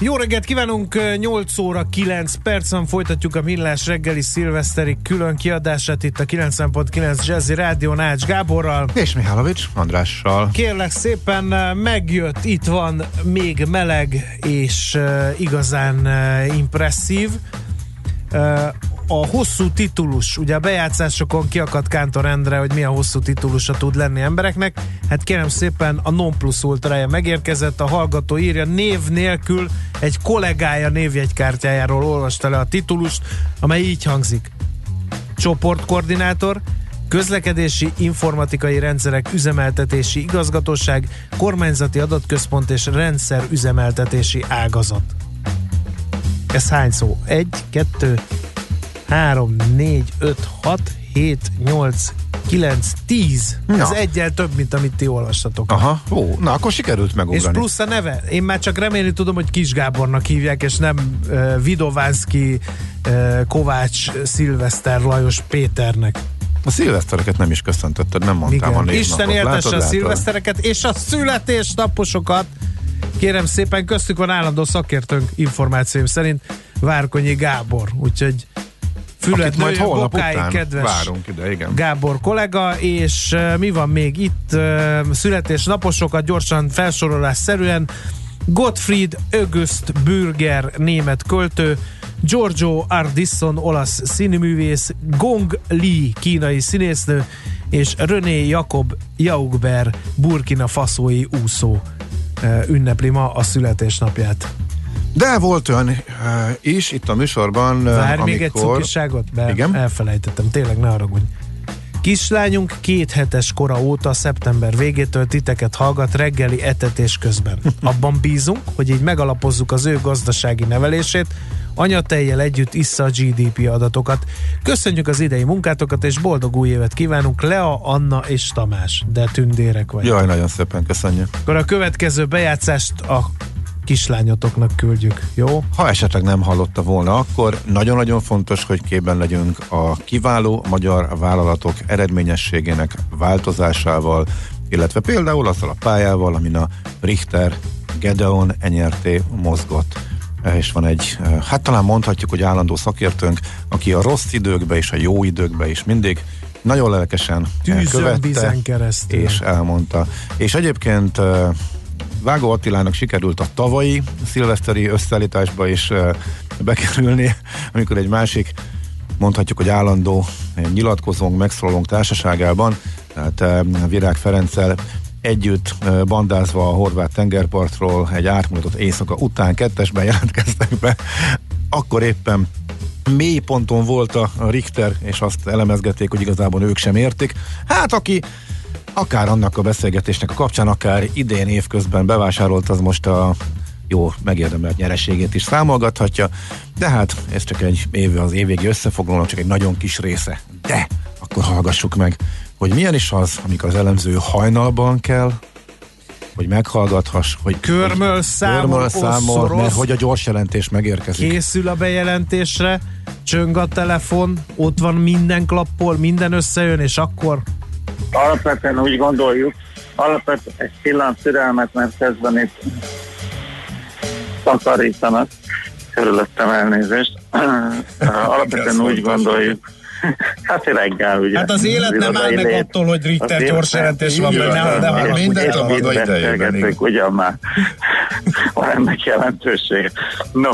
Jó reggelt kívánunk, 8 óra 9 percen folytatjuk a Millás reggeli szilveszteri külön kiadását itt a 90.9 Jazzy Rádió Nács Gáborral. És Mihálovics Andrással. Kérlek szépen, megjött, itt van még meleg és uh, igazán uh, impresszív. Uh, a hosszú titulus, ugye a bejátszásokon kiakadt Kántor Endre, hogy milyen hosszú titulusa tud lenni embereknek. Hát kérem szépen a non plus ultraja megérkezett, a hallgató írja név nélkül egy kollégája névjegykártyájáról olvasta le a titulust, amely így hangzik. Csoportkoordinátor, Közlekedési Informatikai Rendszerek Üzemeltetési Igazgatóság, Kormányzati Adatközpont és Rendszer Üzemeltetési Ágazat. Ez hány szó? Egy, kettő, 3, 4, 5, 6, 7, 8, 9, 10. Ja. Ez egyel több, mint amit ti olvastatok. Aha, ó, na akkor sikerült megugrani. És plusz a neve. Én már csak remélni tudom, hogy Kis Gábornak hívják, és nem uh, Vidovánszki, uh, Kovács, Szilveszter, Lajos Péternek. A szilvesztereket nem is köszöntötted, nem mondtam Igen. a. Isten éltesse a szilvesztereket és a születésnaposokat. Kérem szépen, köztük van állandó szakértőnk információim szerint Várkonyi Gábor, úgyhogy fület majd holnap után kedves várunk ide, igen. Gábor kollega, és uh, mi van még itt? Uh, születésnaposokat gyorsan felsorolás szerűen. Gottfried August Bürger, német költő, Giorgio Ardisson, olasz színművész, Gong Li, kínai színésznő, és René Jakob Jaugber, burkina faszói úszó ünnepli ma a születésnapját. De volt olyan uh, is itt a műsorban, Várj amikor... még egy cukiságot? Be Igen? Elfelejtettem, tényleg ne haragudj. Kislányunk két hetes kora óta szeptember végétől titeket hallgat reggeli etetés közben. Abban bízunk, hogy így megalapozzuk az ő gazdasági nevelését, anyatejjel együtt issza a GDP adatokat. Köszönjük az idei munkátokat, és boldog új évet kívánunk Lea, Anna és Tamás. De tündérek vagy. Jaj, nagyon szépen köszönjük. Akkor a következő bejátszást a kislányotoknak küldjük, jó? Ha esetleg nem hallotta volna, akkor nagyon-nagyon fontos, hogy képben legyünk a kiváló magyar vállalatok eredményességének változásával, illetve például azzal a pályával, amin a Richter Gedeon enyerté mozgott és van egy, hát talán mondhatjuk, hogy állandó szakértőnk, aki a rossz időkbe és a jó időkbe is mindig nagyon lelkesen Tűzön, követte, keresztül. és elmondta. És egyébként Vágó Attilának sikerült a tavalyi szilveszteri összeállításba is bekerülni, amikor egy másik mondhatjuk, hogy állandó nyilatkozónk, megszólalónk társaságában, tehát Virág Ferenccel együtt bandázva a horvát tengerpartról egy átmutatott éjszaka után kettesben jelentkeztek be, akkor éppen mély ponton volt a Richter, és azt elemezgették, hogy igazából ők sem értik. Hát aki akár annak a beszélgetésnek a kapcsán, akár idén évközben bevásárolt, az most a jó megérdemelt nyereségét is számolgathatja, de hát ez csak egy év, az évvégi összefoglaló, csak egy nagyon kis része. De akkor hallgassuk meg, hogy milyen is az, amikor az elemző hajnalban kell, hogy meghallgathass, hogy körmöl számol, számol mert hogy a gyors jelentés megérkezik. Készül a bejelentésre, csöng a telefon, ott van minden klappol, minden összejön, és akkor alapvetően úgy gondoljuk, alapvetően egy pillanat türelmet, mert kezdben itt takarítanak, körülöttem elnézést. alapvetően úgy gondoljuk, Hát reggel, ugye. Hát az élet nem áll meg attól, hogy Ritter gyors jelentés van, nem, nem, nem mindent a maga idejében. Ugyan már van ennek jelentősége. No,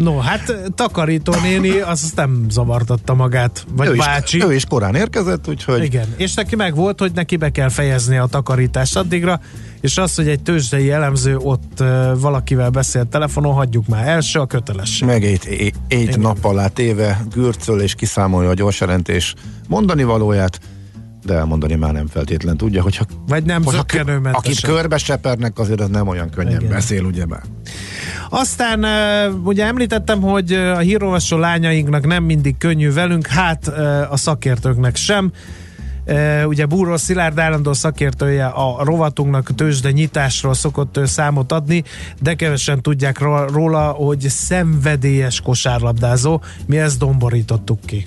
No, hát takarító néni azt nem zavartatta magát, vagy ő bácsi. Is, ő is korán érkezett, úgyhogy... Igen, és neki meg volt, hogy neki be kell fejezni a takarítást addigra, és az, hogy egy tőzsdei elemző ott uh, valakivel beszélt telefonon, hagyjuk már. Első a kötelesség. Meg egy, egy nap alá téve gürcöl és kiszámolja a gyors jelentés mondani valóját, de elmondani már nem feltétlen tudja, hogyha Vagy nem hogyha akit körbe sepernek, azért az nem olyan könnyen Igen. beszél, ugye be. Aztán ugye említettem, hogy a hírolvasó lányainknak nem mindig könnyű velünk, hát a szakértőknek sem. Ugye Búró Szilárd állandó szakértője a rovatunknak tőzsde nyitásról szokott számot adni, de kevesen tudják ró- róla, hogy szenvedélyes kosárlabdázó. Mi ezt domborítottuk ki.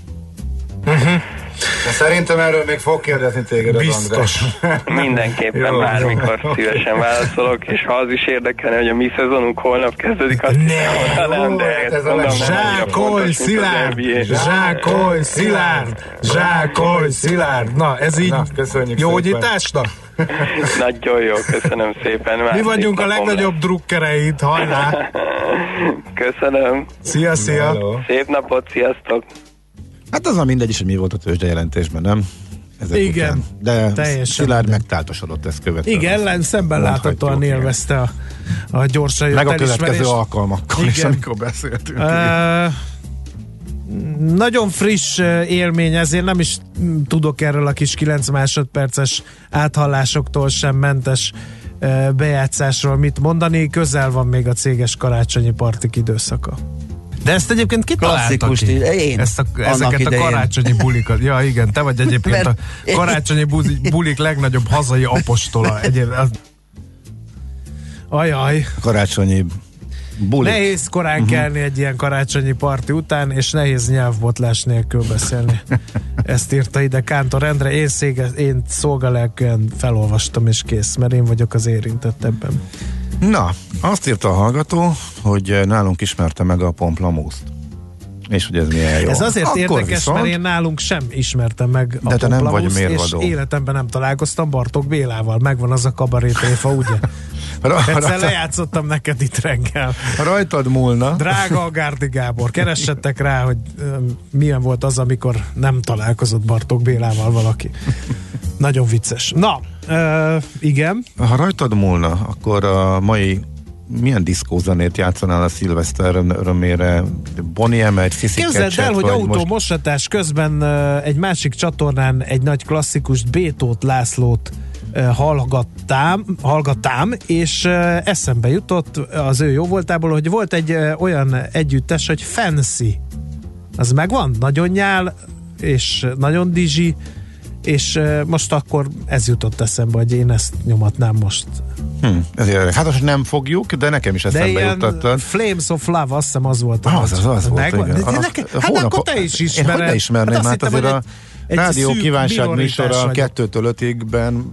De szerintem erről még fog kérdezni téged Biztos. Mindenképpen Jó, bármikor jó. szívesen válaszolok, és ha az is érdekelne, hogy a mi szezonunk holnap kezdődik, azt Ne, mondanám, de hát ezt ez a mondom, Zsákolj, az Szilárd! Zsákolj, Szilárd! Zsákolj, Szilárd! Na, ez így Na, köszönjük jó gyításnak? Nagyon jó, köszönöm szépen. Mi Második vagyunk a legnagyobb drukkereid, hajrá! lesz. Köszönöm. Szia, szia! Hello. Szép napot, sziasztok! Hát az a mindegy is, hogy mi volt a tőzsde jelentésben, nem? Ezek Igen, után. De teljesen Szilárd megtáltosodott ezt követően. Igen, ellen szemben láthatóan élvezte a, a jött Meg a következő alkalmakkor is, Igen. amikor beszéltünk. Ö, nagyon friss élmény, ezért nem is tudok erről a kis 9 másodperces áthallásoktól sem mentes bejátszásról mit mondani. Közel van még a céges karácsonyi partik időszaka. De ezt egyébként ki Klasszikus ki? Én. Ezt a, ezeket a idején. karácsonyi bulikat. Ja, igen, te vagy egyébként a Mert- karácsonyi buzi- bulik legnagyobb hazai apostola. Egyébként, az... Ajaj. Karácsonyi buli. Nehéz korán uh-huh. kelni egy ilyen karácsonyi parti után, és nehéz nyelvbotlás nélkül beszélni. Ezt írta ide Kántor Endre, én, szége, én szolgalelkűen felolvastam, és kész, mert én vagyok az érintett ebben. Na, azt írta a hallgató, hogy nálunk ismerte meg a pomplamúzt. És hogy ez milyen jó. Ez azért Akkor érdekes, viszont, mert én nálunk sem ismertem meg a De te nem vagy mérvadó. És életemben nem találkoztam Bartók Bélával. Megvan az a kabarétréfa, ugye? Egyszer lejátszottam neked itt reggel. rajtad múlna. Drága Gárdi Gábor, keressetek rá, hogy milyen volt az, amikor nem találkozott Bartók Bélával valaki. Nagyon vicces. Na, ö, igen. Ha rajtad múlna, akkor a mai milyen diszkózenét játszanál a szilveszter örömére? Bonnie M, egy Sissy Képzeld el, hogy autómosatás közben ö, egy másik csatornán egy nagy klasszikust, Bétót Lászlót ö, hallgattám, hallgattám, és eszembe jutott az ő jó voltából, hogy volt egy olyan együttes, hogy Fancy. Az megvan? Nagyon nyál, és nagyon dizsi, és most akkor ez jutott eszembe, hogy én ezt nyomatnám most. Hm, ezért, hát most nem fogjuk, de nekem is eszembe jutottad. Flames of Love, azt hiszem az volt. Az, az, az volt, Megvan? igen. De, de A- neke, a hát hónap- akkor te is Én ismered. hogy ne ismerném, hát hittem, azért hogy a egy- rádió kívánság műsora vagy. kettőtől ötigben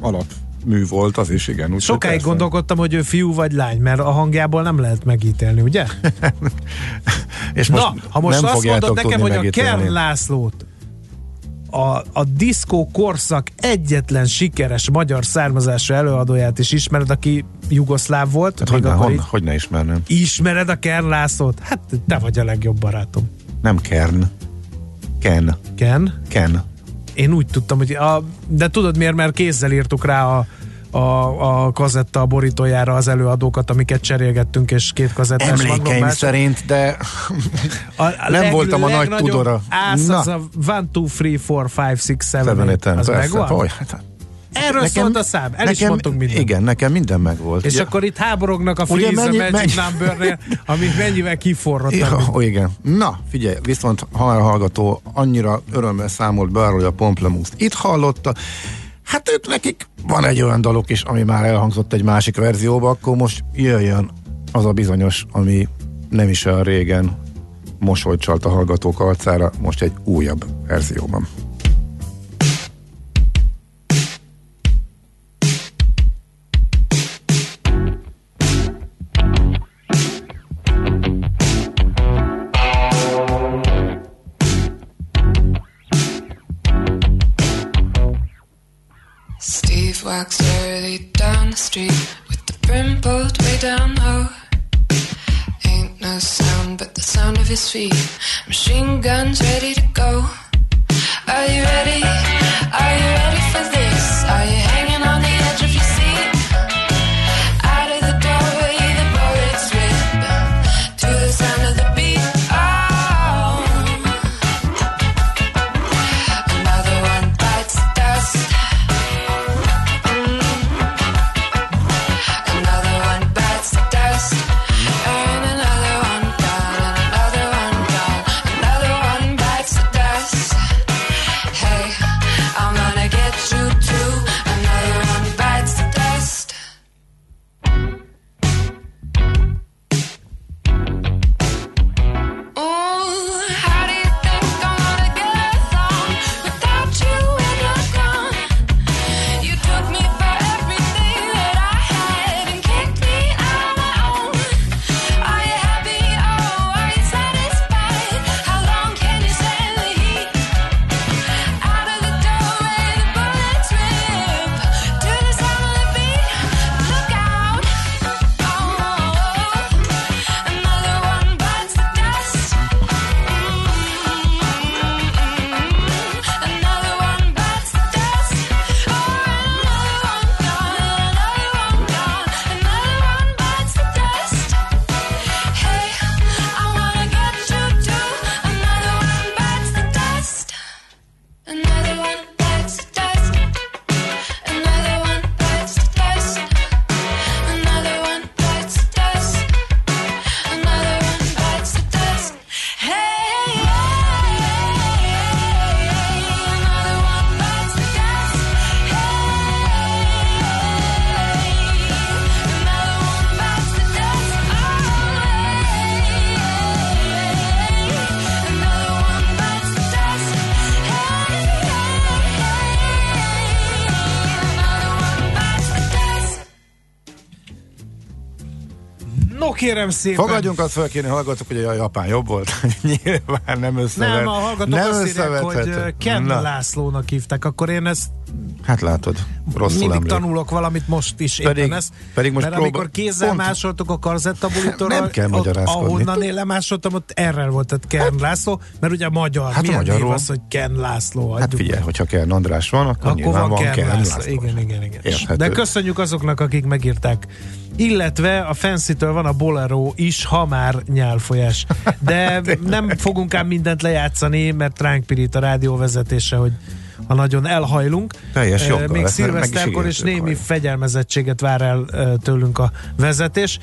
alapmű volt, az is igen. úgyhogy Sokáig persze. gondolkodtam, hogy ő fiú vagy lány, mert a hangjából nem lehet megítélni, ugye? És most Na, ha most nem azt mondod nekem, hogy a megítélni. Kern Lászlót a, a diszkó korszak egyetlen sikeres magyar származású előadóját is ismered, aki jugoszláv volt. Hát hogy, ne, hon, így- hogy ne ismerném? Ismered a Kern Lászlót? Hát te vagy a legjobb barátom. Nem Kern. Ken. Ken? Ken. Én úgy tudtam, hogy a, de tudod miért, mert kézzel írtuk rá a, a, a kazetta borítójára az előadókat, amiket cserélgettünk, és két kazettás Emlékeim magnómás. szerint, de A, a Nem voltam a nagy tudora. Ász Na. az a 1, 2, 3, 4, 5, 6, 7, Seven 8. Eight, Az persze. megvan? Hogy, hát, Erről szólt a szám. El is mondtunk mindent. Igen, nekem minden megvolt. És Ugye- akkor itt háborognak a Freeze mennyi- Magic mennyi- Numbernél, ami mennyivel kiforrott. Ja, Ja. ó, igen. Na, figyelj, viszont ha a hallgató annyira örömmel számolt be arról, hogy a Pomplemuszt itt hallotta, hát ők nekik van egy olyan dalok is, ami már elhangzott egy másik verzióba, akkor most jöjjön az a bizonyos, ami nem is olyan régen mosolyt csalt a hallgatók arcára, most egy újabb verzióban. Street with the brim pulled way down low. Ain't no sound but the sound of his feet. Machine guns ready to go. Are you ready? Kérem szépen. Fogadjunk azt fel, kéne hallgatok, hogy a japán jobb volt. Nyilván nem összevet. Nem, a hallgatók nem azt írják, hogy Ken Na, Lászlónak hívták, akkor én ezt Hát látod, rosszul mindig emlék. tanulok valamit most is Pedig- éppen ezt. pedig most mert próbál- amikor kézzel pont- másoltuk a karzettabulitorral, Nem kell ott, ahonnan én lemásoltam, ott erre volt, tehát Ken László, mert ugye magyar. Hát Milyen magyarul. név az, hogy Ken László? Hát Adjuk figyelj, hogyha Kern András van, akkor, akkor nyilván van Ken, Kern László. László. Igen, igen, igen. Érthető. De köszönjük azoknak, akik megírták. Illetve a Fancy-től van a Bolero is, ha már nyálfolyás. De nem fogunk ám mindent lejátszani, mert ránk pirít a rádió vezetése, hogy ha nagyon elhajlunk. Teljes joggal, Még is szilveszterkor és ígértük, némi hogy- fegyelmezettséget vár el tőlünk a vezetés.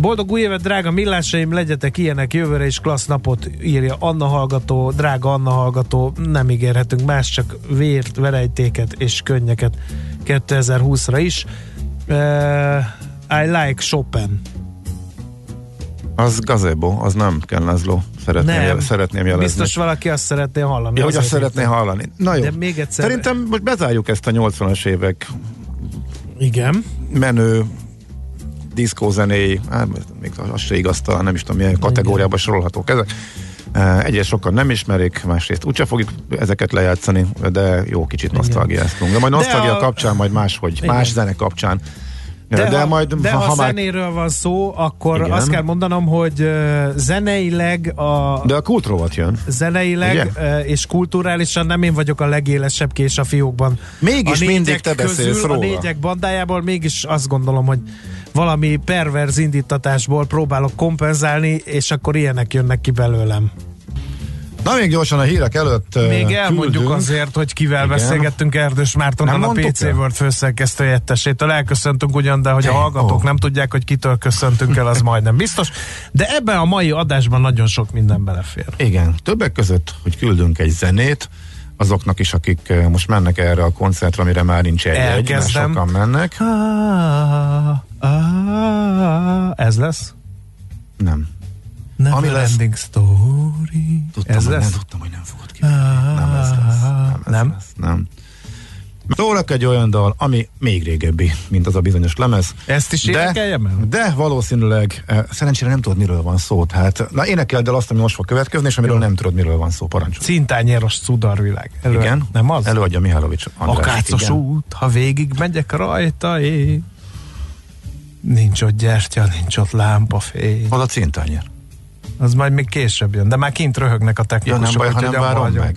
Boldog új évet, drága millásaim, legyetek ilyenek jövőre is klassz napot írja Anna hallgató, drága Anna hallgató, nem ígérhetünk más, csak vért, verejtéket és könnyeket 2020-ra is. Uh, I like Chopin. Az gazebo, az nem Ken László. Szeretném, Nem, jel, szeretném jelezni. biztos valaki azt szeretné hallani. Ja, hogy azt szeretné hallani. Na jó. De még egyszer- Szerintem most bezárjuk ezt a 80-as évek Igen. menő diszkózenéi, hát még az se igaz, nem is tudom milyen kategóriába sorolhatók ezek. Eh, Egyes sokan nem ismerik, másrészt úgyse fogjuk ezeket lejátszani, de jó kicsit nosztalgiáztunk. De majd nosztalgia a- kapcsán, majd máshogy, Igen. más zene kapcsán. De, de, ha, majd, de ha, ha, már, zenéről van szó, akkor Igen. azt kell mondanom, hogy uh, zeneileg a, de a kultrovat jön. zeneileg uh, és kulturálisan nem én vagyok a legélesebb kés a fiókban. Mégis a mindig te beszélsz közül, róla. A négyek bandájából mégis azt gondolom, hogy valami perverz indítatásból próbálok kompenzálni, és akkor ilyenek jönnek ki belőlem. Na még gyorsan a hírek előtt Még elmondjuk küldünk. azért, hogy kivel Igen. beszélgettünk Erdős Mártonnal, a PC el? World főszerkesztő helyettesétől. Elköszöntünk ugyan, de hogy a hallgatók ó. nem tudják, hogy kitől köszöntünk el, az majdnem biztos. De ebben a mai adásban nagyon sok minden belefér. Igen, többek között, hogy küldünk egy zenét, azoknak is, akik most mennek erre a koncertre, amire már nincs egy, Elkezdem. sokan mennek. Ah, ah, ez lesz? Nem. Never Ami lesz- ending story. Tudtam, ez hogy lesz? nem tudtam, hogy nem fogod ki. Nem ez lesz. Nem. Ez Nem? Lesz. nem. Szólok egy olyan dal, ami még régebbi, mint az a bizonyos lemez. Ezt is énekeljem el? de valószínűleg, eh, szerencsére nem tudod, miről van szó. Tehát, na énekeld el azt, ami most fog következni, és amiről nem tudod, miről van szó. Parancsol. Cintányéros cudarvilág. Elő, Igen? Nem az? Előadja Mihálovics András. Igen. út, ha végig megyek rajta, én. Nincs ott gyertya, nincs ott lámpafény. Hol a cintányér? Az majd még később jön, de már kint röhögnek a Ja, technikusok. nem baj, ha nem várom hagyom. meg.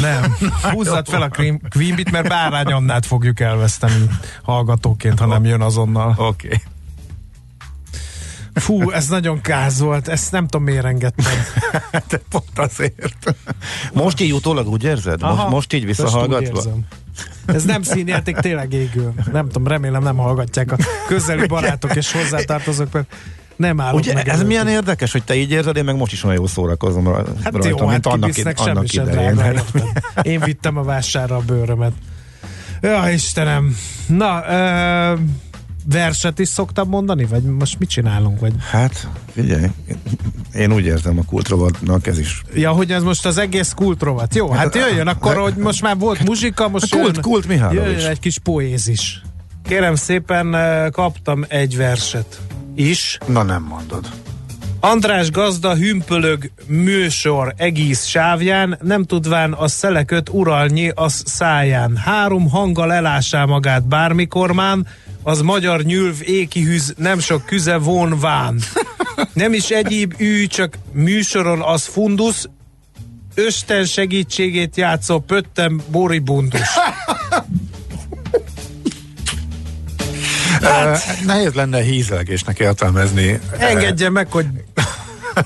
Nem, húzzad fel a Queen Queen Beat, mert Bárány Annát fogjuk elveszteni hallgatóként, ha nem jön azonnal. Oké. Okay. Fú, ez nagyon káz volt, ezt nem tudom miért engedtem. Te pont azért. Most így utólag úgy érzed? Most, Aha, most így visszahallgatva? Ez nem színjáték, tényleg égő. Nem tudom, remélem nem hallgatják a közeli barátok és hozzátartozók, mert nem állok Ugye meg ez előttük. milyen érdekes, hogy te így érzed, én meg most is olyan jól szórakozom ra- Hát rajta, jó, hát mint annak, kivisznek id- annak idején. Én vittem a vásárra a bőrömet. Ja, Istenem. Na, ö, verset is szoktam mondani? Vagy most mit csinálunk? Vagy... Hát, figyelj, én úgy érzem a kultrovadnak ez is. Ja, hogy ez most az egész kultrovat. Jó, hát jöjjön akkor, de- hogy most már volt muzsika, most A kult- jön, kult Mihálovics. jöjjön egy kis poézis. Kérem szépen, ö, kaptam egy verset is. Na nem mondod. András gazda hümpölög műsor egész sávján, nem tudván a szeleköt uralnyi az száján. Három hanggal elássá magát bármikormán, az magyar nyülv ékihűz nem sok küze vonván. Nem is egyéb ű, csak műsoron az fundusz, Östen segítségét játszó pöttem boribundus. Hát, nehéz lenne hízelgésnek értelmezni. Engedje meg, hogy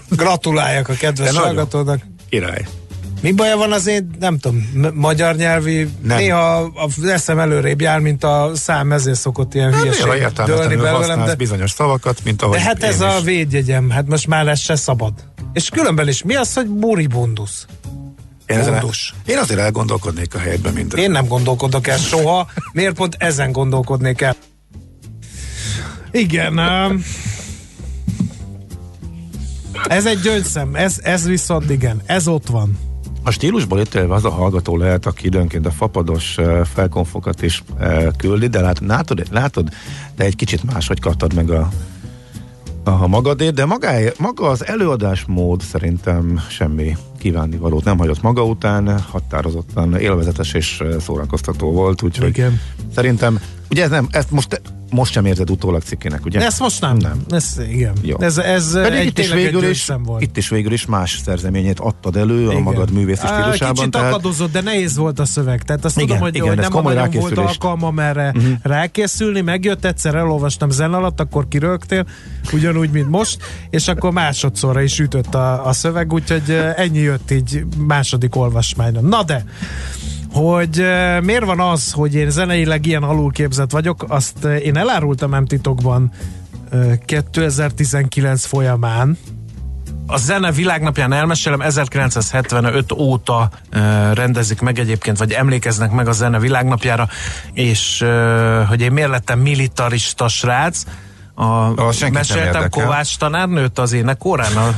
gratuláljak a kedves hallgatónak. Király. Mi baja van az én, nem tudom, magyar nyelvi, Nem. néha a eszem előrébb jár, mint a szám, ezért szokott ilyen Néha hülyeség dőlni belőlem, de, bizonyos szavakat, mint ahogy de hát ez én a is. védjegyem, hát most már ez se szabad. És különben is, mi az, hogy buribundus? Én, ezen én azért elgondolkodnék a helyedben minden. Én nem gondolkodok el soha, miért pont ezen gondolkodnék el? Igen, um, ez egy gyöngyszem, ez, ez viszont igen, ez ott van. A stílusból ítélve az a hallgató lehet, aki időnként a fapados eh, felkonfokat is eh, küldi, de lát, látod, látod, de egy kicsit máshogy kaptad meg a a magadét, de maga, maga az előadásmód szerintem semmi kívánnivalót nem hagyott maga után, határozottan élvezetes és szórakoztató volt, úgyhogy Igen. szerintem, ugye ez nem, ezt most most sem érzed utólag cikkének, ugye? Ezt most nem. Nem. Ez, igen. Jó. Ez, ez Pedig egy, itt is, végül is, volt. itt is végül is más szerzeményét adtad elő a Igen. magad művészi stílusában. Kicsit akadozott, de nehéz volt a szöveg. Tehát azt Igen, tudom, hogy, igen, hogy nem komoly volt alkalmam erre uh-huh. rákészülni, megjött egyszer, elolvastam zen alatt, akkor kirögtél, ugyanúgy, mint most, és akkor másodszorra is ütött a, a szöveg, úgyhogy eh, ennyi jött így második olvasmányra. Na de, hogy miért van az, hogy én zeneileg ilyen alulképzett vagyok, azt én elárultam nem titokban eh, 2019 folyamán, a zene világnapján elmesélem, 1975 óta uh, rendezik meg egyébként, vagy emlékeznek meg a zene világnapjára, és uh, hogy én miért lettem militarista srác, a, nem meséltem. Kovács tanárnőt az énekórán a,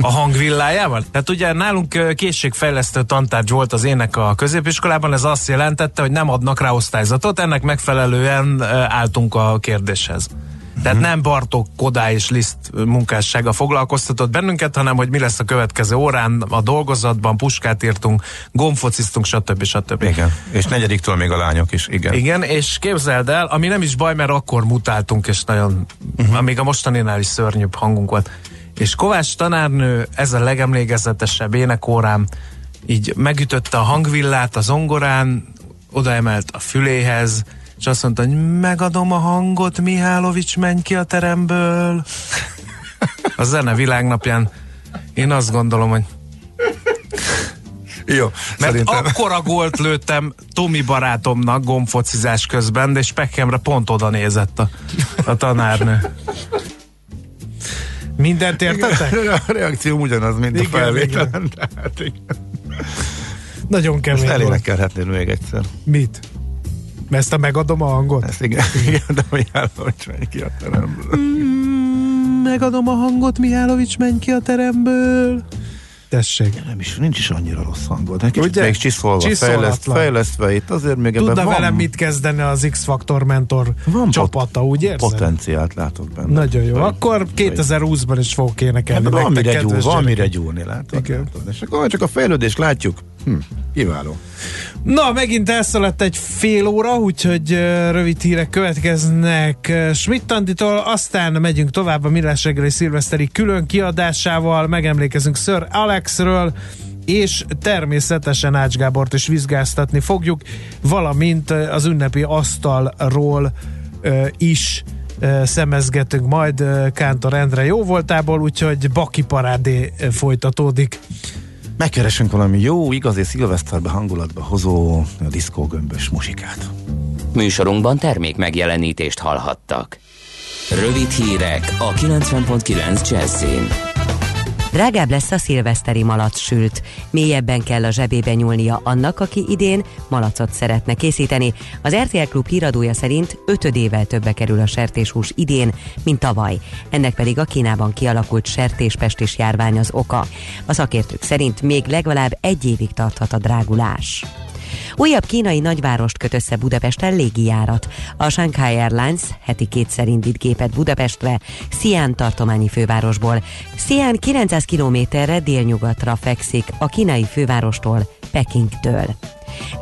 a hangvillájával. Tehát ugye nálunk készségfejlesztő tantárgy volt az ének a középiskolában, ez azt jelentette, hogy nem adnak rá osztályzatot, ennek megfelelően álltunk a kérdéshez. Tehát nem Bartók, Kodá és Liszt munkássága foglalkoztatott bennünket, hanem hogy mi lesz a következő órán, a dolgozatban, puskát írtunk, gombfociztunk, stb. stb. Igen, és negyediktől még a lányok is, igen. Igen, és képzeld el, ami nem is baj, mert akkor mutáltunk, és nagyon, uh-huh. még a mostaninál is szörnyűbb hangunk volt. És Kovács tanárnő, ez a legemlékezetesebb énekórám, így megütötte a hangvillát a zongorán, odaemelt a füléhez, és azt mondta, hogy megadom a hangot, Mihálovics, menj ki a teremből. A zene világnapján én azt gondolom, hogy Jó, mert szerintem... akkora gólt lőttem Tomi barátomnak gombfocizás közben, de Speckemre pont oda nézett a, a tanárnő. Mindent értetek? A reakció ugyanaz, mint Igen, a felvételen. Tehát, igen. Nagyon kemény Ezt volt. elénekelhetnéd még egyszer. Mit? Ezt a megadom a hangot? Ezt igen, igen de hogy menj ki a teremből. Mm, megadom a hangot, Mihálovics, menj ki a teremből. Tessék. Nem is, nincs is annyira rossz hangod. Egy kicsit Ugye? még csiszolva, fejleszt, fejlesztve itt, azért még ebben Tudna van, velem mit kezdeni az X-Factor mentor van csapata, úgy érzed? potenciált látok benne. Nagyon jó. Vagy- Akkor 2020-ban is fogok énekelni. Hát van mire gyúrni, látod? Igen. látod? És akkor csak a fejlődést látjuk. Hm, kiváló. Na, megint elszaladt egy fél óra, úgyhogy rövid hírek következnek uh, Schmidt-Tanditól, aztán megyünk tovább a Millás reggeli szilveszteri külön kiadásával, megemlékezünk Sir Alexről, és természetesen Ács Gábort is vizsgáztatni fogjuk, valamint az ünnepi asztalról is szemezgetünk majd Kántor Endre jó voltából, úgyhogy Baki parádé folytatódik. Megkeresünk valami jó, igazi szilveszterbe hangulatba hozó diszkógömbös muzsikát. Műsorunkban termék megjelenítést hallhattak. Rövid hírek a 90.9 Jazzin. Drágább lesz a szilveszteri malacsült. Mélyebben kell a zsebébe nyúlnia annak, aki idén malacot szeretne készíteni. Az RTL Klub híradója szerint ötödével többe kerül a sertéshús idén, mint tavaly. Ennek pedig a Kínában kialakult sertéspestis járvány az oka. A szakértők szerint még legalább egy évig tarthat a drágulás. Újabb kínai nagyvárost köt össze Budapesten légijárat. A Shanghai Airlines heti kétszer indít gépet Budapestre, Xi'an tartományi fővárosból. Xi'an 900 kilométerre délnyugatra fekszik a kínai fővárostól, Pekingtől.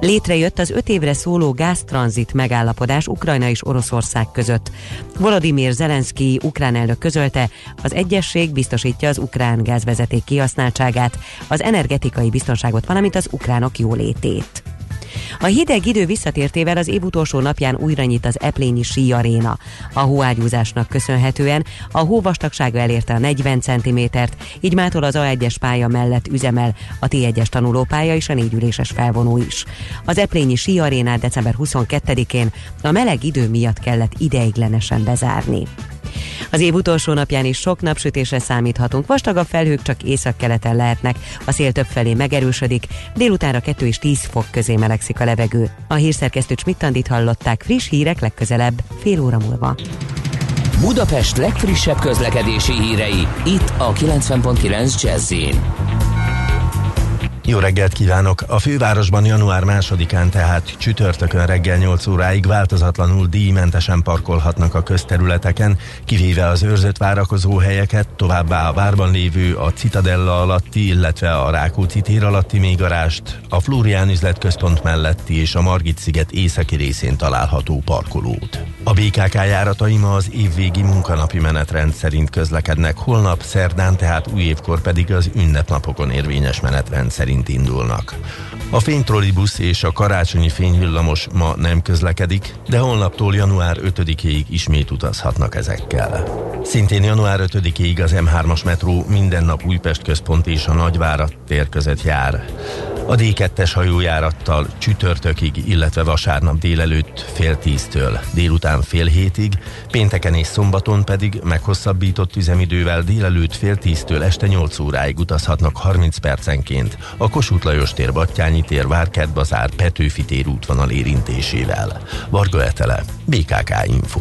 Létrejött az öt évre szóló gáztranzit megállapodás Ukrajna és Oroszország között. Volodymyr Zelenszky ukrán elnök közölte, az egyesség biztosítja az ukrán gázvezeték kihasználtságát, az energetikai biztonságot, valamint az ukránok jólétét. A hideg idő visszatértével az év utolsó napján újra nyit az Eplényi Sí Aréna. A hóágyúzásnak köszönhetően a hóvastagsága elérte a 40 cm-t, így mától az A1-es pálya mellett üzemel a T1-es tanulópálya és a négyüléses felvonó is. Az Eplényi Sí Arénát december 22-én a meleg idő miatt kellett ideiglenesen bezárni. Az év utolsó napján is sok napsütésre számíthatunk. Vastagabb felhők csak északkeleten lehetnek, a szél többfelé megerősödik, délutánra 2 és 10 fok közé melegszik a levegő. A hírszerkesztő Csmittandit hallották friss hírek legközelebb, fél óra múlva. Budapest legfrissebb közlekedési hírei, itt a 90.9 jazz Jó reggelt kívánok! A fővárosban január másodikán, tehát csütörtökön reggel 8 óráig változatlanul díjmentesen parkolhatnak a közterületeken, kivéve az őrzött várakozó helyeket, továbbá a várban lévő a Citadella alatti, illetve a Rákóczi tér alatti mélygarást, a Flórián üzletközpont melletti és a Margit sziget északi részén található parkolót. A BKK járatai ma az évvégi munkanapi menetrend szerint közlekednek, holnap szerdán, tehát új évkor pedig az ünnepnapokon érvényes menetrend szerint indulnak. A fénytrollibusz és a karácsonyi fényvillamos ma nem közlekedik, de holnaptól január 5-ig ismét utazhatnak ezekkel. Szintén január 5-ig az M3-as metró minden nap Újpest központ és a Nagyvárat tér között jár. A D2-es hajójárattal csütörtökig, illetve vasárnap délelőtt fél tíztől, délután fél hétig, pénteken és szombaton pedig meghosszabbított üzemidővel délelőtt fél tíztől este 8 óráig utazhatnak 30 percenként a Kossuth Lajos tér, Battyányi tér, Várkert bazár, Petőfi tér útvonal érintésével. Varga Etele, BKK Info.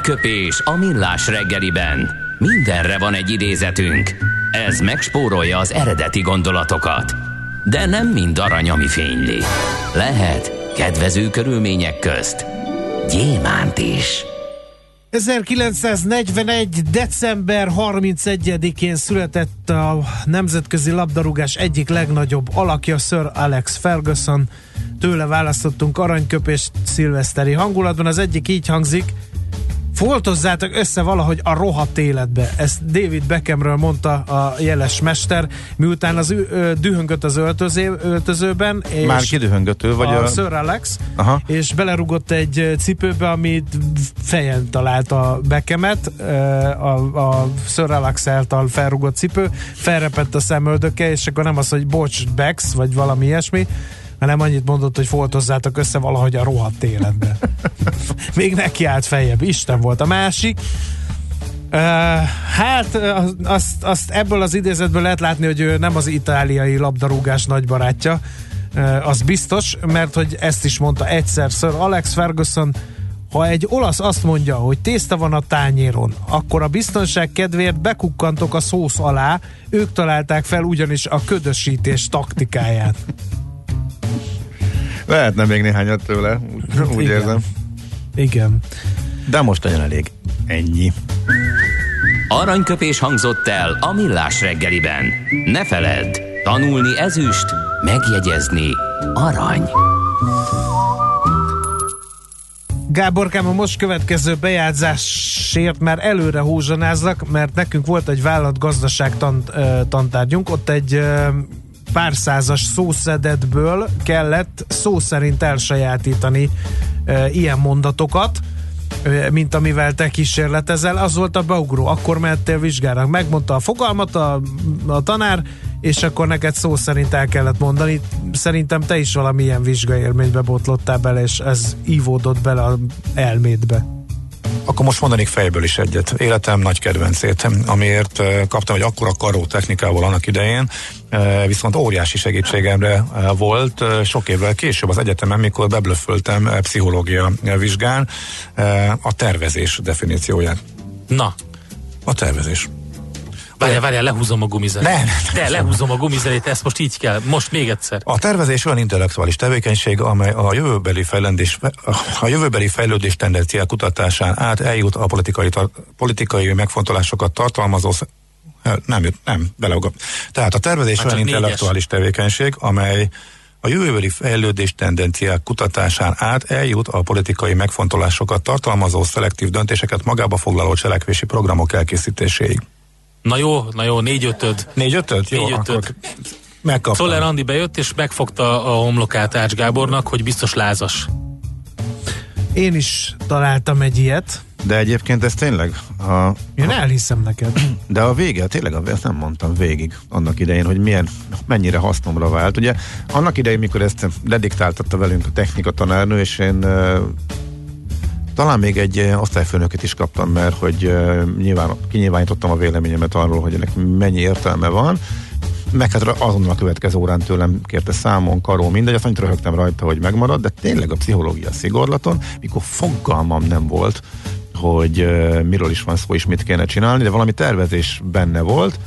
Aranyköpés a millás reggeliben. Mindenre van egy idézetünk. Ez megspórolja az eredeti gondolatokat. De nem mind arany, ami fényli. Lehet kedvező körülmények közt gyémánt is. 1941. december 31-én született a nemzetközi labdarúgás egyik legnagyobb alakja, Sir Alex Ferguson. Tőle választottunk aranyköpést szilveszteri hangulatban. Az egyik így hangzik, foltozzátok össze valahogy a rohadt életbe. Ezt David Beckhamről mondta a jeles mester, miután az ő, dühöngött az öltözé, öltözőben. És Már kidühöngött ő, vagy a... a... Sir Alex, Aha. és belerugott egy cipőbe, amit fejen találta Beckhamet, a, a Sir Alex által felrugott cipő, felrepett a szemöldöke, és akkor nem az, hogy bocs, Bex, vagy valami ilyesmi, hanem annyit mondott, hogy foltozzátok össze valahogy a rohadt életbe. Még neki állt feljebb. Isten volt a másik. Uh, hát azt, azt ebből az idézetből lehet látni, hogy ő nem az itáliai labdarúgás nagybarátja, uh, az biztos, mert hogy ezt is mondta egyszer Sir Alex Ferguson, ha egy olasz azt mondja, hogy tészta van a tányéron, akkor a biztonság kedvéért bekukkantok a szósz alá, ők találták fel ugyanis a ködösítés taktikáját. Lehetne még néhányat tőle, úgy, úgy Igen. érzem. Igen. De most legyen elég. Ennyi. Aranyköpés hangzott el a millás reggeliben. Ne feledd, tanulni ezüst, megjegyezni arany. Gáborkám, a most következő bejátszásért már előre húzsonázlak, mert nekünk volt egy vállalatgazdaság tant, tantárgyunk, ott egy pár százas szószedetből kellett szó szerint elsajátítani e, ilyen mondatokat, mint amivel te kísérletezel, az volt a beugró. Akkor mehettél vizsgára. Megmondta a fogalmat a, a tanár, és akkor neked szó szerint el kellett mondani. Szerintem te is valamilyen vizsgaélménybe botlottál bele, és ez ívódott bele a elmédbe. Akkor most mondanék fejből is egyet. Életem nagy kedvencét, amiért kaptam egy akkora karó technikával annak idején, viszont óriási segítségemre volt sok évvel később az egyetemen, mikor beblöföltem pszichológia vizsgán a tervezés definícióját. Na. A tervezés. Várjál, várjál, lehúzom a gumizelét. Nem, De lehúzom a gumizelét, ezt most így kell. Most még egyszer. A tervezés olyan intellektuális tevékenység, amely a jövőbeli fejlődés, a jövőbeli fejlődés tendenciák kutatásán át eljut a politikai, tar, politikai megfontolásokat tartalmazó nem, nem, beleugom. Tehát a tervezés hát olyan intellektuális tevékenység, amely a jövőbeli fejlődés tendenciák kutatásán át eljut a politikai megfontolásokat tartalmazó szelektív döntéseket magába foglaló cselekvési programok elkészítéséig. Na jó, na jó, négy ötöd. Négy ötöd? Jó, négy ötöd. megkaptam. Szoller Andi bejött, és megfogta a homlokát Ács Gábornak, hogy biztos lázas. Én is találtam egy ilyet. De egyébként ez tényleg... A, Én a, elhiszem neked. De a vége, tényleg ezt nem mondtam végig annak idején, hogy milyen, mennyire hasznomra vált. Ugye annak idején, mikor ezt lediktáltatta velünk a technika tanárnő, és én talán még egy eh, osztályfőnöket is kaptam, mert hogy uh, nyilván kinyilvánítottam a véleményemet arról, hogy ennek mennyi értelme van, meg hát azonnal a következő órán tőlem kérte számon, karó, mindegy, azt annyit röhögtem rajta, hogy megmarad, de tényleg a pszichológia szigorlaton, mikor fogalmam nem volt, hogy uh, miről is van szó, és mit kéne csinálni, de valami tervezés benne volt,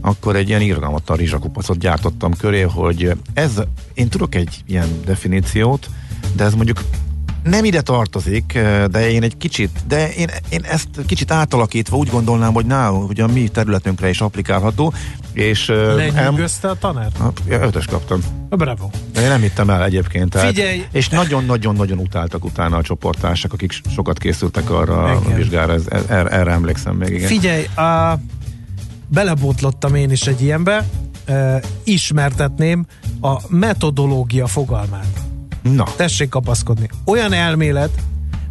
akkor egy ilyen irgalmatlan rizsakupacot gyártottam köré, hogy ez, én tudok egy ilyen definíciót, de ez mondjuk nem ide tartozik, de én egy kicsit, de én, én ezt kicsit átalakítva úgy gondolnám, hogy na, hogy a mi területünkre is applikálható, és... Lenyűgözte a tanár? Ja, ötös kaptam. Bravo. De én nem hittem el egyébként. Tehát, Figyelj! És nagyon-nagyon-nagyon utáltak utána a csoportársak, akik sokat készültek arra igen. a vizsgára, ez, erre, erre emlékszem még. Igen. Figyelj, a, belebotlottam én is egy ilyenbe, e, ismertetném a metodológia fogalmát. Na. Tessék kapaszkodni. Olyan elmélet,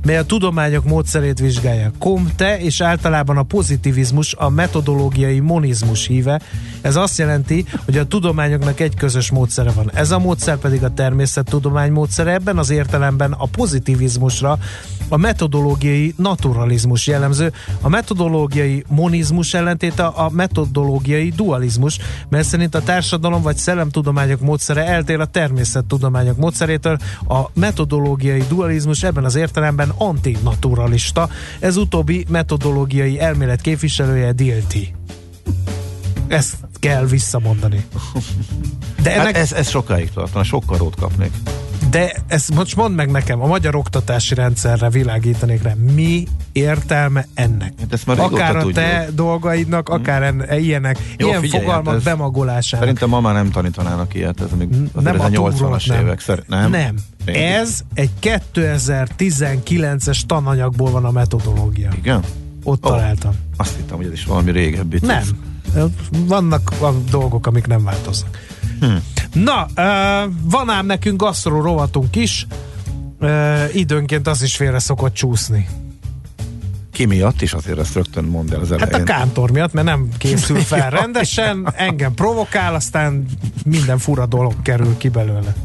mely a tudományok módszerét vizsgálja. Comte és általában a pozitivizmus a metodológiai monizmus híve. Ez azt jelenti, hogy a tudományoknak egy közös módszere van. Ez a módszer pedig a természettudomány módszere. Ebben az értelemben a pozitivizmusra a metodológiai naturalizmus jellemző. A metodológiai monizmus ellentéte a metodológiai dualizmus, mert szerint a társadalom vagy szellemtudományok módszere eltér a természettudományok módszerétől. A metodológiai dualizmus ebben az értelemben antinaturalista. Ez utóbbi metodológiai elmélet képviselője Dilti. Ezt kell visszamondani. De ennek... hát ez, ez sokáig tartana, sokkal rót kapnék. De ezt most mondd meg nekem, a magyar oktatási rendszerre világítanék rá, mi értelme ennek? Hát ezt már akár a te tudjuk. dolgaidnak, akár en, ilyenek, Jó, ilyen figyelj, fogalmak hát. Szerintem ma már nem tanítanának ilyet, ez még nem a 80-as nem. évek. Szer- nem? Nem. Ez egy 2019-es tananyagból van a metodológia. Igen? Ott oh, találtam. Azt hittem, hogy ez is valami régebbi. Nem. Vannak a dolgok, amik nem változnak. Hmm. Na, uh, van ám nekünk gasztró rovatunk is, uh, időnként az is félre szokott csúszni. Ki miatt is azért ezt rögtön mondd el az elején. Hát a kántor miatt, mert nem készül fel rendesen, engem provokál, aztán minden fura dolog kerül ki belőle.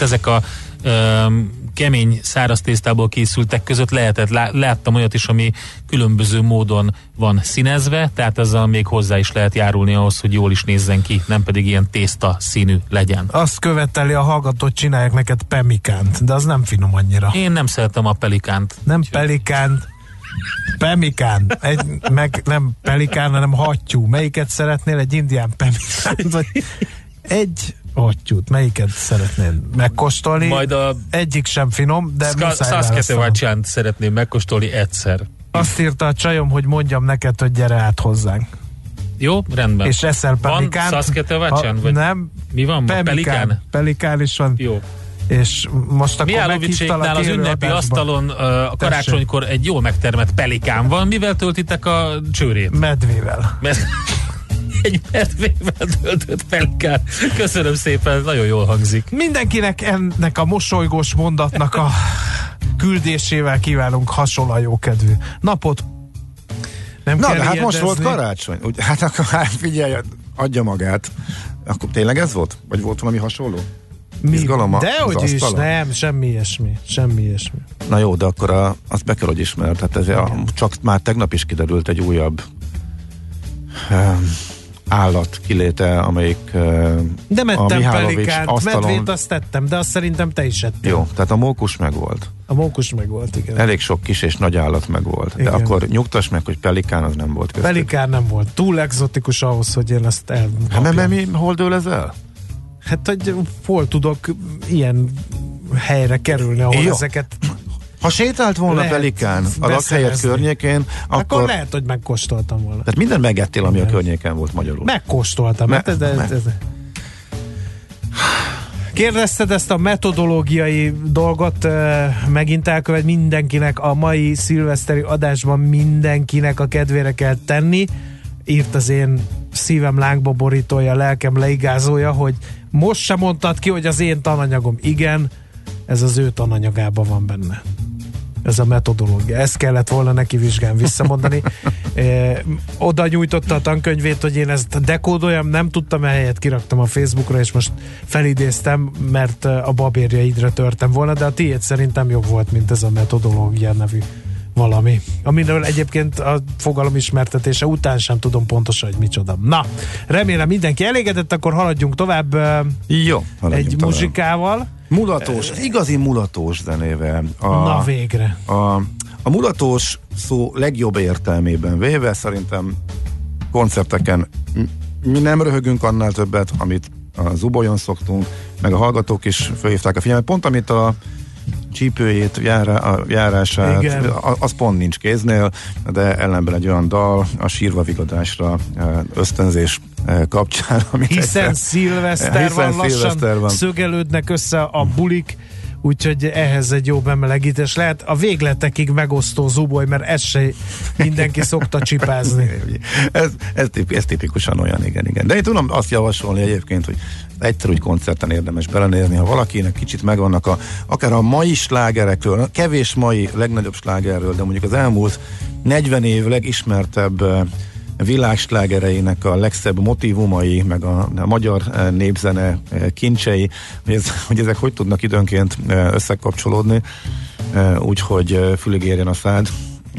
Ezek a um kemény száraz tésztából készültek között lehetett, láttam olyat is, ami különböző módon van színezve, tehát ezzel még hozzá is lehet járulni ahhoz, hogy jól is nézzen ki, nem pedig ilyen tészta színű legyen. Azt követeli a hallgatót, csinálják neked pemikánt, de az nem finom annyira. Én nem szeretem a pelikánt. Nem pelikánt, Pemikán, egy, meg nem pelikán, hanem hattyú. Melyiket szeretnél, egy indián pemikán? Vagy egy Hattyút, melyiket szeretnéd megkóstolni? Majd a... Egyik sem finom, de Ska- Saskatchewan szeretném megkóstolni egyszer. Azt írta a csajom, hogy mondjam neked, hogy gyere át hozzánk. Jó, rendben. És eszel pelikánt. Van Saskatchewan? Vagy nem. Mi van? Pelikán. Pelikán, pelikán is van. Jó. És most akkor Mihálovicséknál az ünnepi adásba. asztalon a karácsonykor egy jól megtermett pelikán van. Mivel töltitek a csőrét? Medvével. Med- egy medvével töltött pelikán. Köszönöm szépen, nagyon jól hangzik. Mindenkinek ennek a mosolygós mondatnak a küldésével kívánunk hasonló jó kedvű napot. Nem Na, de hát most volt karácsony. Úgy, hát akkor hát figyelj, adja magát. Akkor tényleg ez volt? Vagy volt valami hasonló? Mi? Izgalom de hogy is, nem, semmi ilyesmi, semmi ilyesmi. Na jó, de akkor a, azt be kell, hogy ismert. Tehát ez a, csak már tegnap is kiderült egy újabb um, állat kiléte, amelyik De mettem pelikánt, asztalon... medvét azt tettem, de azt szerintem te is ettél. Jó, tehát a mókus meg volt. A mókus meg volt, igen. Elég sok kis és nagy állat meg volt. Igen. De akkor nyugtass meg, hogy pelikán az nem volt köztük. Pelikán nem volt. Túl exotikus ahhoz, hogy én ezt el. Hát, mert, mert mi, hol dől ez el? Hát, hogy hol tudok ilyen helyre kerülni, ahol Jó. ezeket ha sétált volna lehet Pelikán a lakhelyet környékén, akkor... akkor lehet, hogy megkóstoltam volna. Tehát minden megettél, ami a környéken volt magyarul. Megkóstoltam. Me- hát ez, ez, ez, Kérdezted ezt a metodológiai dolgot, megint elkövet mindenkinek a mai szilveszteri adásban mindenkinek a kedvére kell tenni. Írt az én szívem lángba borítója, lelkem leigázója, hogy most sem mondtad ki, hogy az én tananyagom. Igen, ez az ő tananyagában van benne ez a metodológia. Ezt kellett volna neki vizsgán visszamondani. e, oda nyújtotta a tankönyvét, hogy én ezt dekódoljam, nem tudtam, ehelyett kiraktam a Facebookra, és most felidéztem, mert a babérjaidra törtem volna, de a tiéd szerintem jobb volt, mint ez a metodológia nevű valami. Amiről egyébként a fogalom ismertetése után sem tudom pontosan, hogy micsoda. Na, remélem mindenki elégedett, akkor haladjunk tovább. Jó, haladjunk Egy tovább. muzsikával. Mulatós, igazi mulatós zenével. A, Na végre. A, a mulatós szó legjobb értelmében véve szerintem koncerteken mi nem röhögünk annál többet, amit a Zubolyon szoktunk, meg a hallgatók is felhívták a figyelmet. Pont amit a csípőjét, jára, járását, Igen. az pont nincs kéznél, de ellenben egy olyan dal a sírva vigadásra ösztönzés kapcsán. Amit hiszen egyszer, szilveszter hiszen van, lassan van. szögelődnek össze a bulik, úgyhogy ehhez egy jó bemelegítés lehet. A végletekig megosztó zuboly, mert ez se mindenki szokta csipázni. ez, ez, ez tipikusan olyan, igen, igen. De én tudom azt javasolni egyébként, hogy egyszer úgy koncerten érdemes belenézni, ha valakinek kicsit megvannak a, akár a mai slágerekről, kevés mai legnagyobb slágerről, de mondjuk az elmúlt 40 év legismertebb világslágereinek a legszebb motivumai, meg a, a magyar népzene kincsei, hogy, ez, hogy ezek hogy tudnak időnként összekapcsolódni, úgyhogy fülig érjen a szád,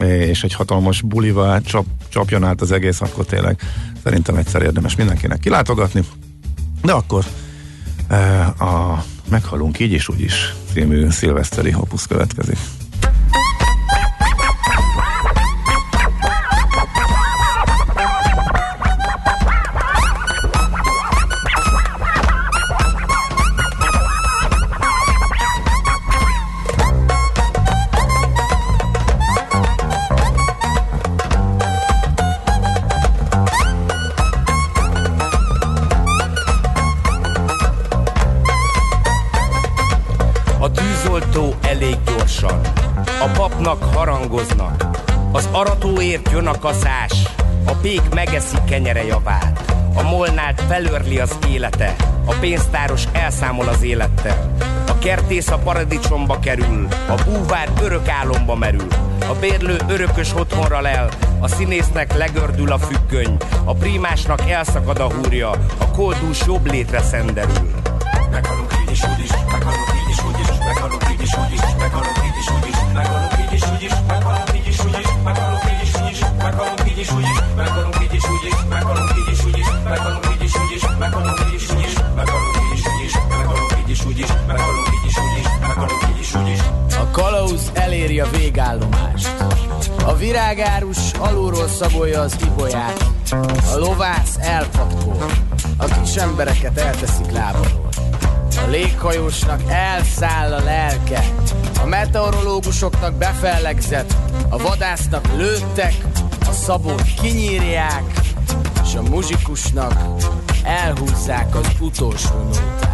és egy hatalmas bulival csap, csapjon át az egész, akkor tényleg szerintem egyszer érdemes mindenkinek kilátogatni. De akkor a Meghalunk így és úgy is című szilveszteri opusz következik. Futnak, harangoznak. Az aratóért jön a kaszás, a pék megeszi kenyere javát. A molnált felörli az élete, a pénztáros elszámol az élettel. A kertész a paradicsomba kerül, a búvár örök álomba merül. A bérlő örökös otthonra lel, a színésznek legördül a függöny, a prímásnak elszakad a húrja, a koldús jobb létre szenderül. Meghalunk így is, úgy is, meghalunk így is, úgy is, meghalunk így is, úgy is, meghalunk így is, úgy is, meghalunk A kalauz eléri a végállomást. A virágárus alulról szabolja az ibolyát. A lovász elpatkol. A kis embereket elteszik lábalól. A léghajósnak elszáll a lelke. Meteorológusoknak befellegzett. A vadásznak lőttek. A szabót kinyírják. És a muzsikusnak elhúzzák az utolsó nótáját.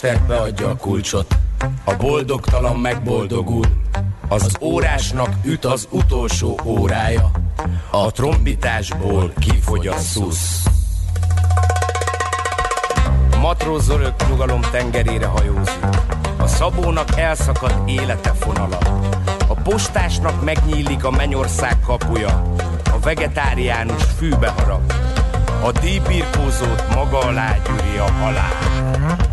Házmester beadja a kulcsot, a boldogtalan megboldogul, az órásnak üt az utolsó órája, a trombitásból kifogy a szusz. Matróz örök nyugalom tengerére hajózik, a szabónak elszakad élete fonala, a postásnak megnyílik a mennyország kapuja, a vegetáriánus fűbe harap, a díjbirkózót maga alá gyűri a halál.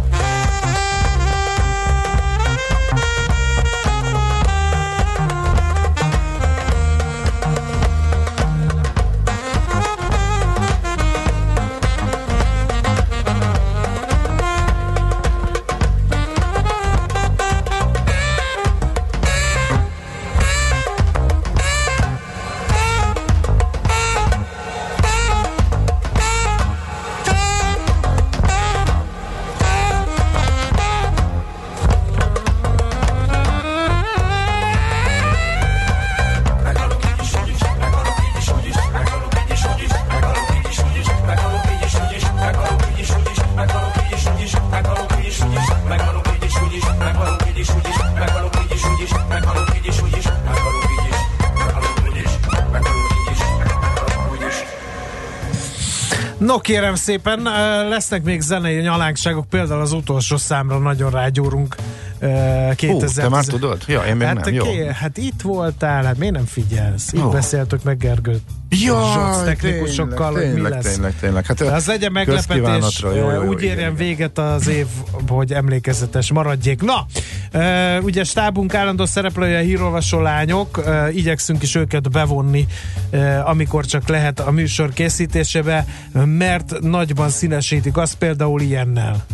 No kérem szépen, lesznek még zenei nyalánkságok, például az utolsó számra nagyon rágyúrunk. ö, 2010. te már tudod? Ja, én még hát, nem, jó. Ké, hát itt voltál, hát miért nem figyelsz? Itt Ó. beszéltük meg Gergőt. Zsox technikusokkal, hogy mi tényleg, lesz. tényleg, tényleg. Hát, De az legyen meglepetés, jó, jó, jó, úgy érjen igen. véget az év, hogy emlékezetes maradjék. Na, ö, ugye stábunk állandó szereplője a hírolvasó lányok, ö, igyekszünk is őket bevonni, ö, amikor csak lehet a műsor készítésébe, mert nagyban színesítik azt például ilyennel.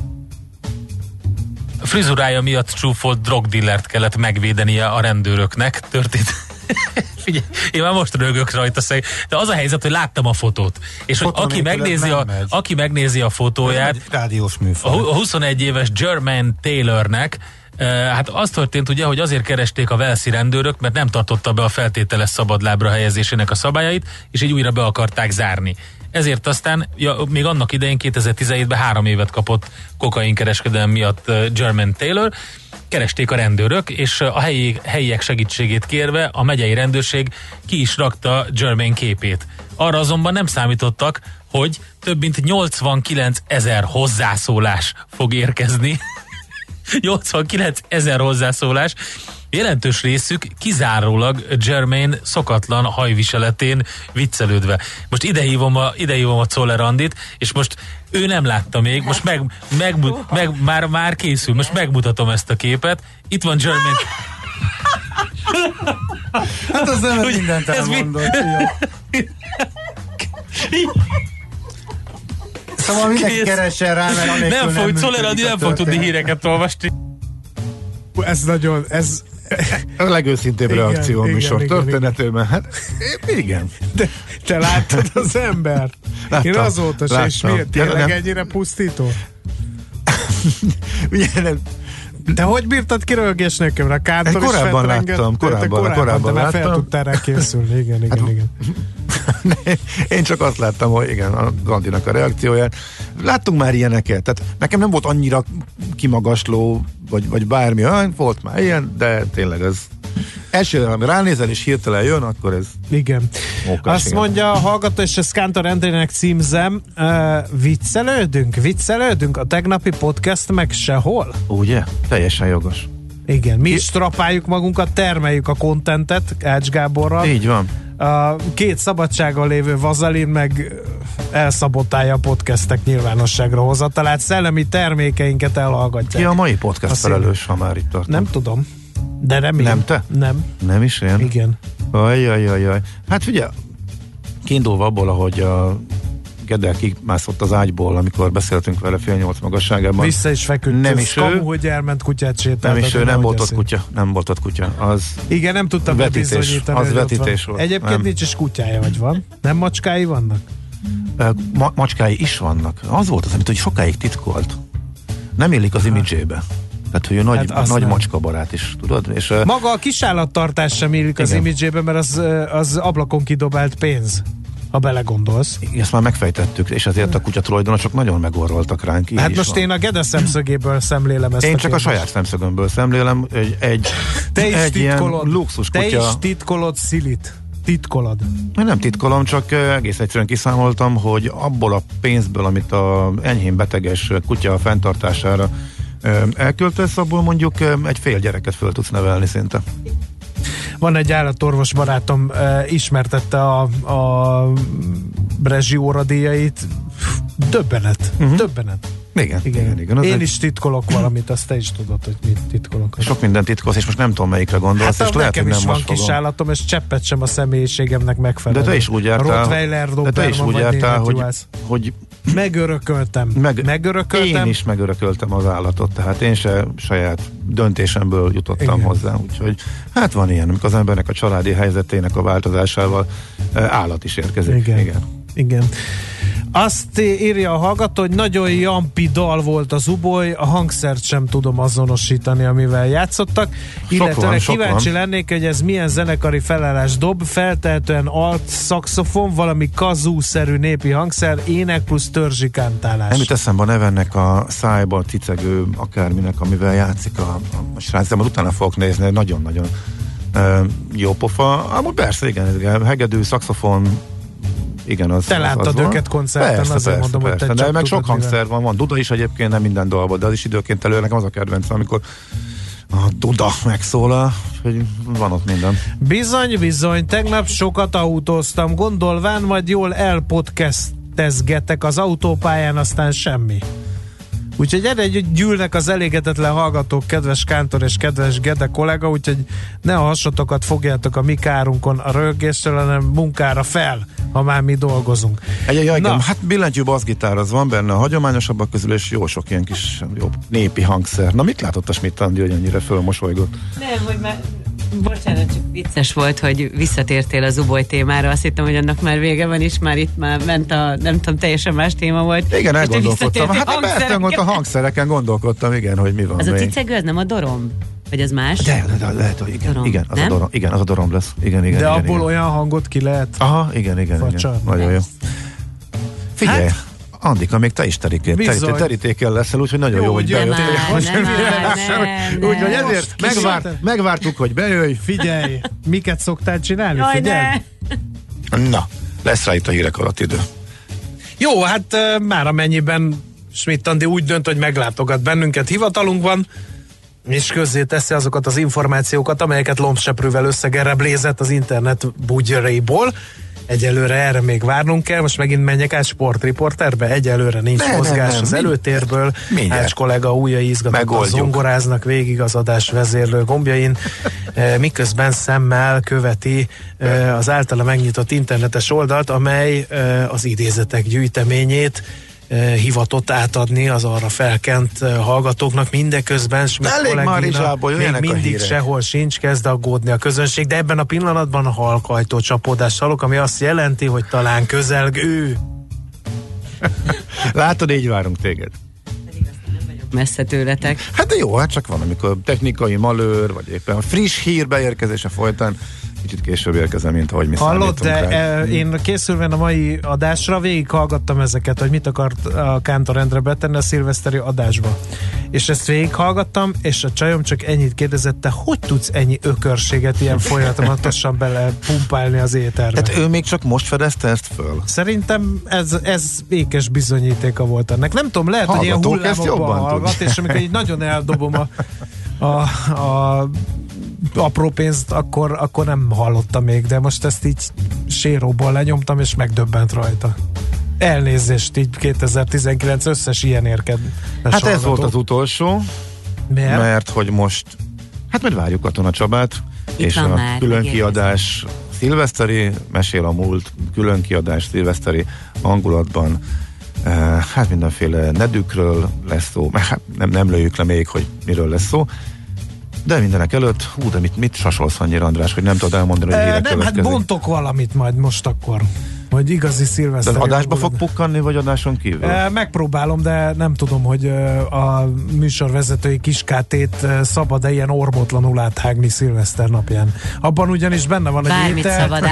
A frizurája miatt csúfolt drogdillert kellett megvédenie a rendőröknek. Történt. Figyelj, én már most rögök rajta szeg. De az a helyzet, hogy láttam a fotót. És hogy Foton aki megnézi, a, megy. aki megnézi a fotóját, rádiós a műfaj. hu- a 21 éves Germain Taylornek Hát az történt ugye, hogy azért keresték a Velszi rendőrök, mert nem tartotta be a feltételes szabadlábra helyezésének a szabályait, és így újra be akarták zárni. Ezért aztán, ja, még annak idején 2017-ben három évet kapott kokainkereskedelem miatt German Taylor, keresték a rendőrök, és a helyi, helyiek segítségét kérve a megyei rendőrség ki is rakta Germain képét. Arra azonban nem számítottak, hogy több mint 89 ezer hozzászólás fog érkezni 89 ezer hozzászólás, jelentős részük kizárólag Germain szokatlan hajviseletén viccelődve. Most idehívom a, idehívom a Czoller Andit, és most ő nem látta még, most meg, meg, meg, már, már készül, most megmutatom ezt a képet. Itt van Germain. Hát az nem mindent ez mi- elmondott. jó. Szóval mindenki Kész. keressen rá, mert anélkül Nem fog, Andi a nem fog tudni híreket olvasni. Ez nagyon, ez... A legőszintébb Igen, reakció a műsor igen, történetében. Hát igen. De te láttad az ember? Láttam, Én azóta se, és miért? Tényleg Nem. ennyire pusztító? Ugye nem, Te hogy bírtad kirölgés nekem? A kántor is korábban láttam, te korábban, korábban, korábban de már fel tudtál rá készülni. Igen, igen, igen. Én csak azt láttam, hogy igen, a Gandinak a reakcióját. Láttunk már ilyeneket, tehát nekem nem volt annyira kimagasló, vagy, vagy bármi olyan, volt már ilyen, de tényleg ez első, ami ránézel és hirtelen jön, akkor ez Igen. mókás. Azt igen. mondja a hallgató, és ezt Kántor Endrének címzem, uh, viccelődünk, viccelődünk, a tegnapi podcast meg sehol. Ugye? Teljesen jogos. Igen, mi is strapáljuk magunkat, termeljük a kontentet Ács Gáborral. Így van. A két szabadságon lévő Vazalin meg elszabotálja a podcastek nyilvánosságra hozatalát, szellemi termékeinket elhallgatják. Ki a mai podcast Azt felelős, ha már itt tartunk? Nem tudom. De remélem. Nem te? Nem. Nem is én? Igen. Ajajajaj. Hát figyelj, kiindulva abból, ahogy a Gedel kimászott az ágyból, amikor beszéltünk vele fél nyolc magasságában. Vissza is feküdt. Nem is kamu, ő. hogy elment kutyát sétáltatni. Nem is ő, nem volt ott kutya. Nem volt ott kutya. Az Igen, nem tudtam Vetítés. Az vetítés volt. Egyébként Nem. nincs is kutyája, vagy van? Nem macskái vannak? Ma- macskái is vannak. Az volt az, amit hogy sokáig titkolt. Nem illik az imidzsébe. Tehát, hogy ő nagy, Hát hát nagy nem. macska barát is, tudod? És, Maga a kisállattartás sem illik az Igen. imidzsébe, mert az, az ablakon kidobált pénz, ha belegondolsz. ezt már megfejtettük, és ezért a kutya tulajdonosok nagyon megorroltak ránk. Így Hát most van. én a Gede szemszögéből szemlélem ezt Én a csak a kérdést. saját szemszögömből szemlélem, egy, egy, Te is egy ilyen luxus Te kutya. is titkolod Szilit. Titkolod. Én nem titkolom, csak egész egyszerűen kiszámoltam, hogy abból a pénzből, amit a enyhén beteges kutya fenntartására elköltesz, abból mondjuk egy fél gyereket föl tudsz nevelni szinte. Van egy állatorvos barátom, ismertette a, a Brezsi óradíjait. Döbbenet. Uh-huh. Döbbenet. Igen, igen, igen. igen. Én egy- is titkolok valamit, azt te is tudod, hogy mit titkolok. Sok minden titkolsz, és most nem tudom melyikre gondolsz, Hát és lehet, nekem is nem van most fogom. kisállatom, és cseppet sem a személyiségemnek megfelelő. De te is úgy jártál, Rottweiler, de te is úgy jártál, hogy, juhász. hogy Megörököltem. meg, Megörököltem. én is megörököltem az állatot, tehát én se saját döntésemből jutottam Igen. Igen. hozzá, úgyhogy hát van ilyen, amikor az embernek a családi helyzetének a változásával eh, állat is érkezik. Igen. Igen. Igen. Azt írja a hallgató, hogy nagyon jampi dal volt az uboly, a hangszert sem tudom azonosítani, amivel játszottak. Illetve kíváncsi van. lennék, hogy ez milyen zenekari felállás dob, feltehetően alt szaxofon, valami kazú-szerű népi hangszer, ének plusz törzsikántálás. Nem jut eszembe a nevennek a szájban cicegő akárminek, amivel játszik a, a srác, de utána fogok nézni, nagyon-nagyon jó pofa. Amúgy persze, igen, igen, hegedű, szaxofon, igen, az Te az, láttad az van. őket koncerten, persze, azért persze, mondom, hogy persze. te De meg sok tudod, mivel. hangszer van, van Duda is egyébként, nem minden dalban, de az is időként elő, nekem az a kedvenc, amikor a Duda megszólal, hogy van ott minden. Bizony, bizony, tegnap sokat autóztam, gondolván majd jól elpodcastezgetek az autópályán, aztán semmi. Úgyhogy erre egy gyűlnek az elégetetlen hallgatók, kedves Kántor és kedves Gede kollega, úgyhogy ne a hasatokat fogjátok a mi kárunkon a rögéssel, hanem munkára fel, ha már mi dolgozunk. Egy, egy, Na. Hát billentyű basszgitár az van benne a hagyományosabbak közül, és jó sok ilyen kis jó népi hangszer. Na mit látott a Schmidt Andi, hogy ennyire fölmosolygott? Nem, hogy már Bocsánat, csak vicces volt, hogy visszatértél az uboly témára. Azt hittem, hogy annak már vége van, és már itt már ment a, nem tudom, teljesen más téma volt. Igen, elgondolkodtam. Hát mert a hangszereken gondolkodtam, igen, hogy mi van Az a még. cicegő, az nem a dorom? Vagy az más? De, de, de, lehet, hogy igen, Dorom, igen, az nem? a dorom, igen, az a dorom lesz. Igen, igen, De igen, abból igen. olyan hangot ki lehet. Aha, igen, igen, Facsa. igen. Nagyon jó. Figyelj, Hát- Andika, még te is terítékel, Bizony. terítél, terítékel leszel, úgyhogy nagyon jó, Jó, hogy bejöttél. Úgyhogy ezért megvárt, megvártuk, hogy bejöjj. Figyelj, miket szoktál csinálni? Jaj, Figyelj. de! Na, lesz rá itt a hírek alatt idő. Jó, hát már amennyiben Schmidt Andi úgy dönt, hogy meglátogat bennünket, hivatalunk van, és közzé teszi azokat az információkat, amelyeket lombseprővel összegereblézett az internet bugyraiból. Egyelőre erre még várnunk kell, most megint menjek át sportriporterbe, egyelőre nincs Ne, ne, mozgás nem, az mind- előtérből, mindjárt. Ács kollega újjai izgatottan zongoráznak végig az adás vezérlő gombjain, eh, miközben szemmel követi eh, az általa megnyitott internetes oldalt, amely eh, az idézetek gyűjteményét hivatott átadni az arra felkent hallgatóknak mindeközben Elég már Rizsából, még a mindig hírek. sehol sincs, kezd aggódni a közönség, de ebben a pillanatban halkajtó csapódást hallok, ami azt jelenti, hogy talán közelg ő. Látod, így várunk téged. Messze tőletek. Hát de jó, hát csak van, amikor technikai malőr, vagy éppen a friss hír beérkezése folytán kicsit később érkezem, mint ahogy mi Hallod, de rá. e, én készülve a mai adásra végighallgattam ezeket, hogy mit akart a Kántor Endre betenni a szilveszteri adásba. És ezt végighallgattam, és a csajom csak ennyit kérdezett, te hogy tudsz ennyi ökörséget ilyen folyamatosan bele pumpálni az éterbe? Hát ő még csak most fedezte ezt föl. Szerintem ez, ez ékes bizonyítéka volt ennek. Nem tudom, lehet, hogy ilyen Hallgatók hullámokban jobban hallgat, tudják. és amikor így nagyon eldobom a, a, a apró pénzt, akkor, akkor nem hallottam még, de most ezt így séróból lenyomtam, és megdöbbent rajta. Elnézést, így 2019 összes ilyen érked. Hát ez volt az utolsó, Miért? mert hogy most, hát majd várjuk Katona Csabát, Itt és a már, külön megérkezett. kiadás szilveszteri, mesél a múlt, külön kiadás szilveszteri hangulatban, eh, hát mindenféle nedükről lesz szó, mert hát nem, nem lőjük le még, hogy miről lesz szó, de mindenek előtt, hú, de mit, mit sasolsz annyira, András, hogy nem tudod elmondani, hogy E, nem, hát következik. bontok valamit majd most akkor. Hogy igazi De az adásba fog pukkanni, vagy adáson kívül? E, Megpróbálom, de nem tudom, hogy a műsorvezetői kiskátét szabad-e ilyen ormotlanul áthágni szilveszter napján. Abban ugyanis benne van, hogy Bármit ételt, szabad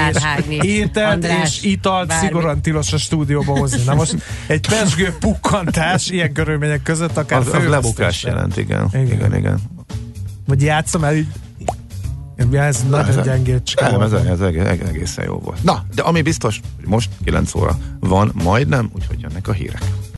és, ételt András, és italt bármit. szigorúan tilos a stúdióba hozni. Na most egy pesgő pukkantás ilyen körülmények között akár az, az lebukás jelent, igen. Igen. Igen, igen. Vagy játszom el így. Ez nagyon ez- gyengét Nem, ez, ez egész- egészen jó volt. Na, de ami biztos, hogy most 9 óra van, majdnem, úgyhogy jönnek a hírek.